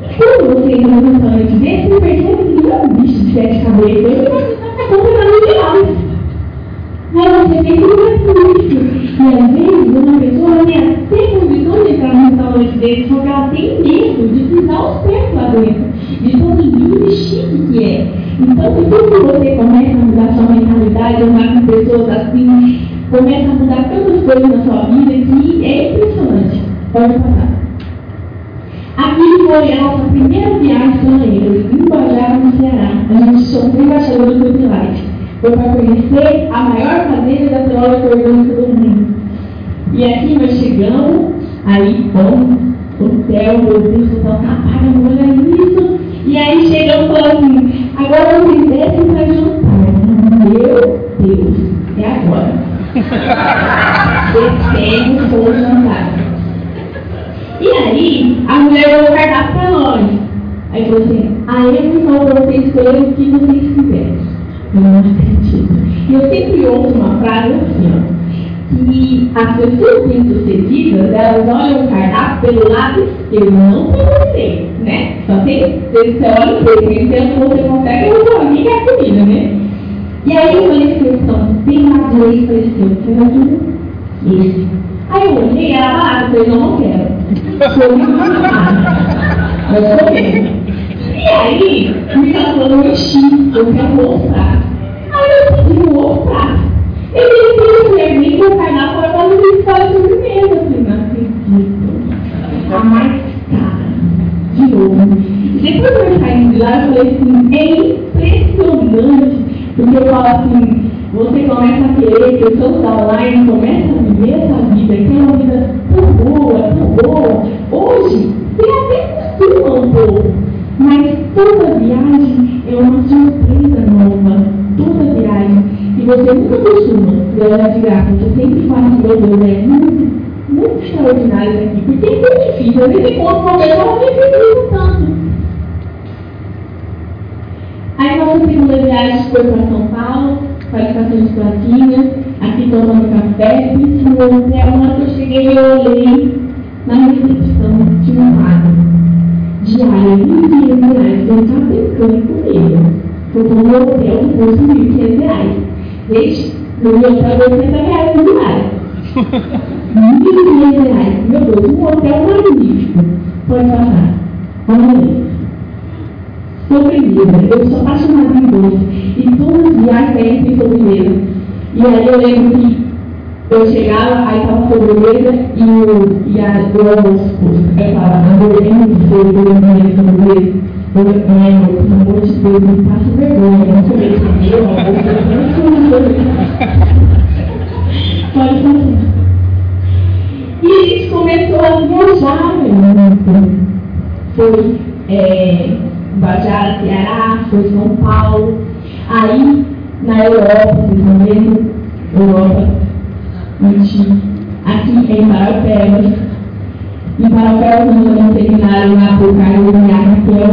E quando você entra no restaurante desse, você percebe que não é um bicho de sete cabeças, ele está completamente demais. Mas você tem que ver isso. E às vezes uma pessoa tem até condições de entrar no restaurante dele, só que ela tem medo de pisar os pés lá dentro, de tão lindo e chique que é. Então, quando você começa a mudar sua mentalidade, andar com pessoas assim, começa a mudar tantas coisas na sua vida que é impressionante. Pode passar. Aqui foi a nossa primeira viagem planeira, em Guajara, no Ceará. A gente somos embaixadores do Pilate. Foi para conhecer a maior cadeia da teórica orgânica do mundo. E aqui nós chegamos, aí, bom, hotel, meu Deus, o hotel tá pago, olha isso. E aí chegamos e falamos assim, agora vocês descem para jantar. Meu Deus, é agora. Descemos, fomos jantar. E aí, a mulher deu o cardápio para nós. Aí falou assim, aí eu vou para vocês escolherem o que vocês quiserem. Eu não acredito. E eu sempre ouço uma frase assim, ó, que as pessoas bem-sucedidas, elas olham o cardápio pelo lado esquerdo, não pelo direito, né? Só tem, você olha o então você consegue, eu vou que é a comida, né? E aí eu falei assim, então, bem lá direito, falei assim, eu quero esse. Aí eu olhei, era barato, eu falei, não, não quero. Foi muito Mas comer. E aí, me falando, eu enchi, eu quero mostrar. Aí eu pedi um outro prato. Ele disse para mim que o cardápio era para não para sobremesa. Eu falei, não acredito. A mais cara. De novo. Depois que eu saí de lá, eu falei assim, é impressionante. Porque eu falo assim, você começa a querer que o seu salário comece a viver essa vida, que é uma vida tão boa, tão boa. Hoje, você até costuma um pouco, mas toda viagem é uma surpresa você nunca costuma ganhar de graça. Você sempre fala assim, meu Deus, é muito, muito extraordinário aqui. Porque é muito difícil. Às vezes, enquanto uma pessoa nem precisa tanto. Aí nossa segunda viagem foi para São Paulo, para a estação de Platina, aqui tomando café, piscina, hotel. Na hora que eu cheguei, eu olhei na recepção de um lado. Diária, 20 reais, eu estava brincando comigo. Foi para um hotel que custa 1.500 reais. Gente, no meu hotel, 80 reais por diária. 1.500 reais. Meu Deus, um hotel magnífico. Pode passar. Vamos ver sobremesa. Eu sou apaixonada em doce. E todas as viagens têm tem sobremesa. E aí eu lembro que eu chegava, aí estava sobremesa e, o, e a, o almoço. Eu falava, eu não sei sobremesa, sobremesa. Eu lembro, pelo amor de Deus, me passa vergonha. Não sei o meu almoço. Pode passar. E a gente começou a viajar muito. Foi. É, Guajara, Ceará, foi São Paulo. Aí, na Europa, vocês vão ver, Europa, antiga. Aqui em Parapebas. Em Parapebas, nós vamos terminar lá por Carlos e a Raquel. Aqui é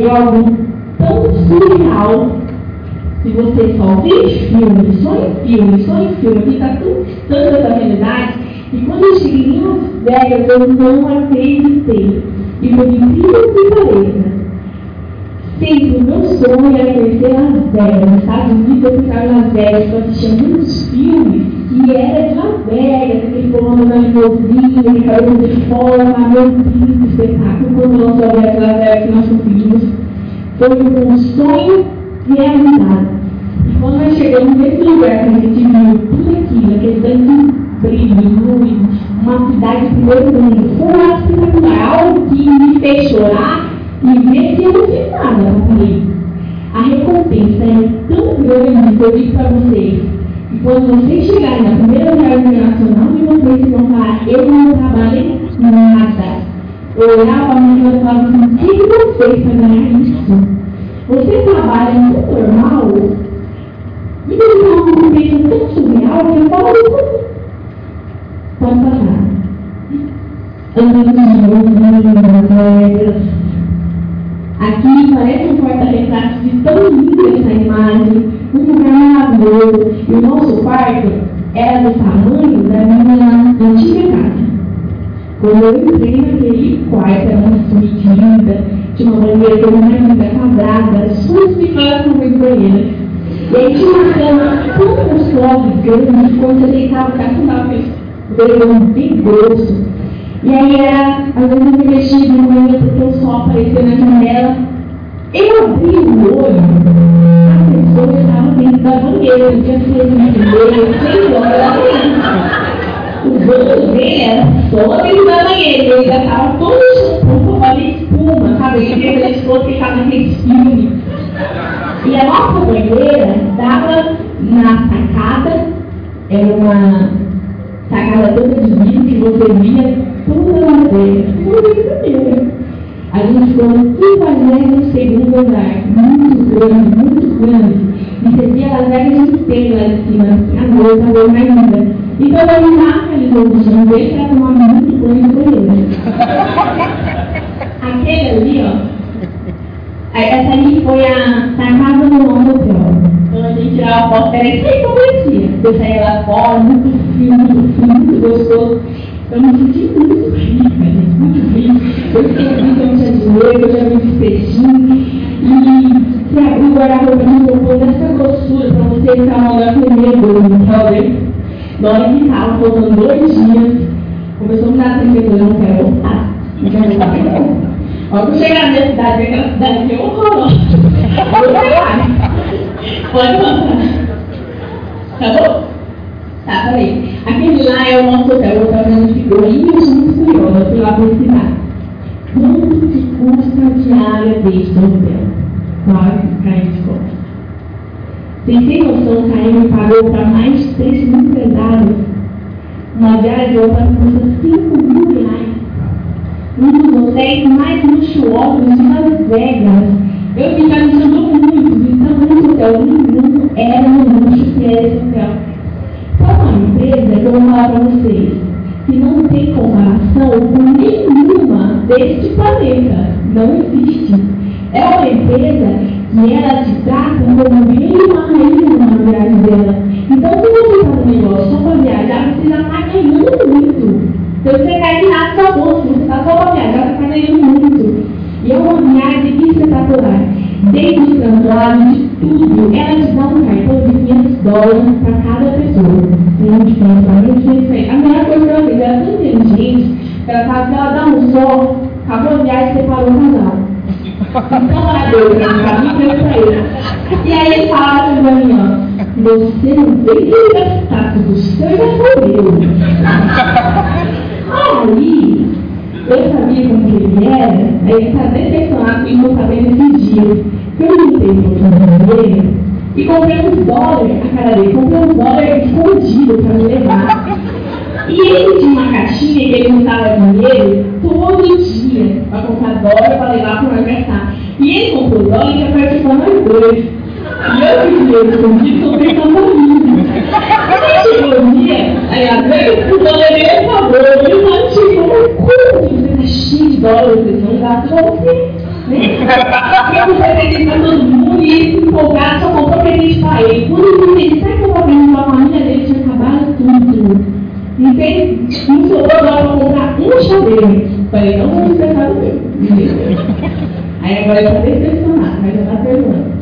Eu, algum, tão surreal. Se você só vê filme, só em filme, só em filme, está tão distante da realidade, e quando eu cheguei em Las Vegas, eu não acreditei. E por incrível que pareça, sempre o meu sonho era conhecer Las Vegas. Nos Estados Unidos, eu fui para Las Vegas para assistir muitos filmes que era de Las Vegas, aquele povo na limousine, aquele cabelo de forma, meu Deus, que espetáculo. Quando nós soubemos Vegas que nós conseguimos, foi um sonho realizado. E quando nós chegamos nesse lugar que a gente viu tudo aquilo, aquele tanto brilho, luz, uma cidade primeiro mundo, foi algo espetacular, algo que me fez chorar e ver que eu nada comigo. A recompensa é tão grande que eu digo para vocês. E quando vocês chegarem na primeira viagem internacional de vocês, vão falar, eu não trabalhei nada. Eu olhava para mim e falava assim, o que você fez para ganhar isso? Você trabalha muito normal e você tem uma recompensa tão surreal que eu falo, pode passar. Andando de novo, Aqui parece um porta-retrato de tão linda essa imagem, um maravilhoso. E o nosso quarto era do tamanho da minha antiga casa. Quando eu entrei naquele quarto, era uma suíte linda, tinha uma banheira que uma linda, quadrada, suas pequenas com banheira. E aí tinha uma cama tão gostosa grande, quando você deitava, o cara dava aquele bem grosso. E aí era, às vezes eu me mexia de manhã porque o sol aparecia na janela. Eu abri o olho, a pessoa estava dentro da banheira, no dia seis e meia, seis horas da manhã. O banho dele era só dentro da banheira, ele já estava todo shampoo, com espuma, sabe? Aquele esposo que estava naquele filme. E a nossa banheira dava na sacada, era uma sacada toda de vidro que você via toda a madeira, toda a primeira. A gente ficou no 52 segundo andar, muito grande, muito grande. E você via as vegas inteiras lá de cima, a noite, a noite ainda. Então eu já aqueles outros ver para tomar muito banho de banheiro. *laughs* Aquele ali, ó. Essa ali foi a sacada do nosso hotel. Então a gente tirava a foto, era isso aí que eu conhecia. Eu saía lá fora, muito frio, muito frio, muito gostoso. Eu me senti muito rica, muito rica. Eu esqueci que eu tinha dinheiro, eu já me despedi. E se abriu o guarda-roupa de isopor dessa grossura para você mandando primeiro no Helder. Na hora que estava, faltando dois dias, começou a me dar tristeza, eu não quero voltar. Não quero voltar para. Olha que eu chegar na minha cidade, aquela cidade que é horrorosa. Pode contar. Tá bom? Tá, peraí. Aquele lá é o nosso hotel, o hotel que a gente ficou. E eu sou muito curiosa, eu fui lá pesquisar. Quanto que custa a diária deste hotel? Claro que Caio de conta. Vocês têm noção, Caio me pagou para mais de 3 mil empresários. Uma diária de hotel custa 5 mil reais. Um dos hotéis mais luxuosos de Las Vegas. Eu me imaginando muito, visitando um hotel mundo, era um luxo que era esse hotel empresa que eu vou falar para vocês que não tem comparação com nenhuma deste planeta. Não existe. É uma empresa que ela te trata como bem uma rainha na viagem dela. Então, se você faz um negócio só para viajar, você já está ganhando muito. Então, você cai nada só bolsa, você está só para viajar, você está ganhando muito. E é uma viagem espetacular. Desde o translado, de tudo, ela te dá um cartão de 500 dólares para cada pessoa muito tempo. A melhor coisa ela fez, ela é tão inteligente, ela sabe que ela dá um sol, acabou a viagem e separou o casal. Então ela deu para mim, deu para ele. E aí ele fala para mim, ó, você não veio que gastar tudo seu já foi Aí, eu sabia como ele era, aí ele está decepcionado e não sabendo dias. Eu não tenho dinheiro e comprei uns dólares, a cara dele, comprei uns dólares escondidos para me levar. E ele tinha uma caixinha que ele juntava dinheiro todo dia para comprar dólar para levar para o gastar. E ele comprou dólar e participou nós dois. E eu dinheiro escondido comprei tamborim. Quando chegou o dia, aí a o dólar ele falou, ele não você está cheio de dólares, não gasta você? Né? Eu fui presente para todo mundo e ele empolgado, só comprou presente para ele. Quando eu disse, que eu presente para a família dele? Tinha acabado tudo. E tem, não sobrou agora para comprar um chaveiro. Falei, não vou estressar do meu. Aí agora ele está decepcionado, mas já está perdoando.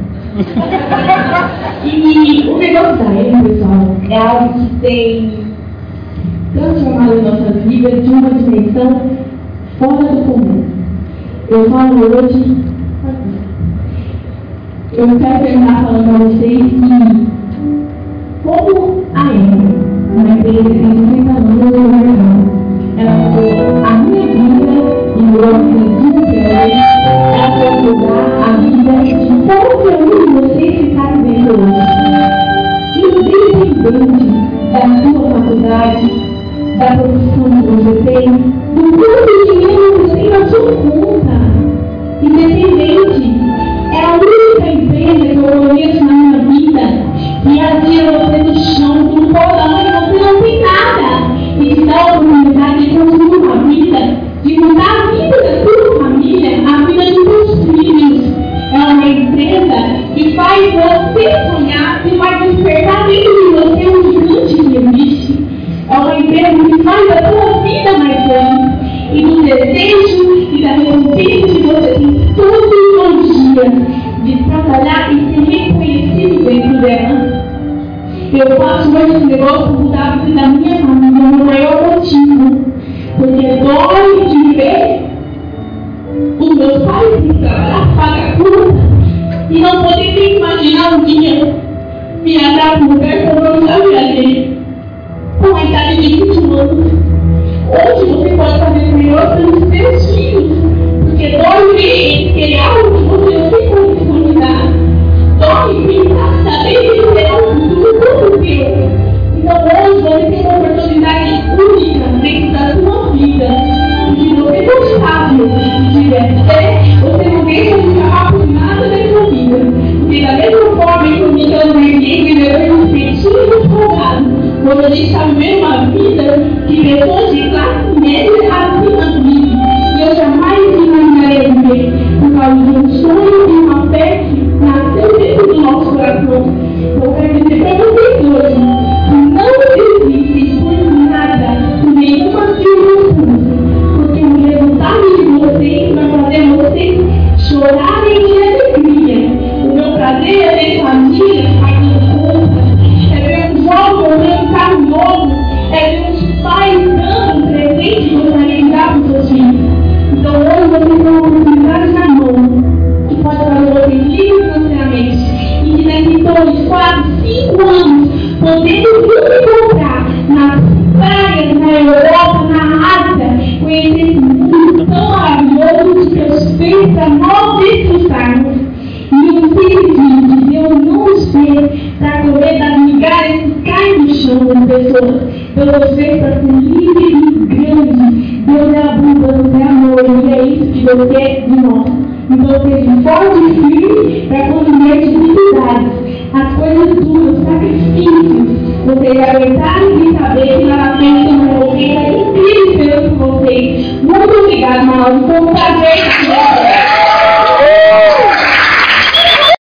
E o negócio da ele, pessoal, é algo que tem transformado nossas vidas de uma dimensão fora do comum. Eu falo hoje, eu quero terminar falando para vocês que, como a Emma, uma empresa que tem 60 anos no mercado, ela mudou a minha vida e mudou vida de ela pode mudar a vida de qualquer um da profissão que você tem, do quanto dinheiro você tem na sua conta. Independente. É a única empresa que eu conheço na minha vida que atira você no chão com um porão e você não tem nada. E te dá a oportunidade de construir uma vida, de mudar a vida da sua família, a vida dos seus filhos. É uma empresa que faz você sonhar e vai despertar dentro de você um gigante que. É uma empresa que faz a sua vida mais feliz. E do desejo e da recompensa que você tem todos os dias de trabalhar e ser reconhecido dentro dela. Eu faço hoje esse negócio mudar da minha família no maior motivo. Porque dói de ver os meus pais que trabalhar, pagar conta e não poder imaginar um dia viajar para um lugar como eu já viajei com a idade de 21 anos. Hoje você pode fazer o melhor pelos seus filhos, porque dói ver eles querer algo que você não tem condição de dar. Dói pensar, saber que terão um futuro todo seu. Então hoje você tem uma oportunidade única dentro da sua vida. Se você for estável e tiver fé, você não deixa de por nada da sua vida. Porque da mesma forma que o Miguel Vermelho levou um petinho folgado, quando a gente está vivendo uma vida que pessoas de classe média acima vive. E eu jamais imaginaria viver por causa de um sonho e uma fé que nasceu dentro do nosso coração. Eu quero dizer para vocês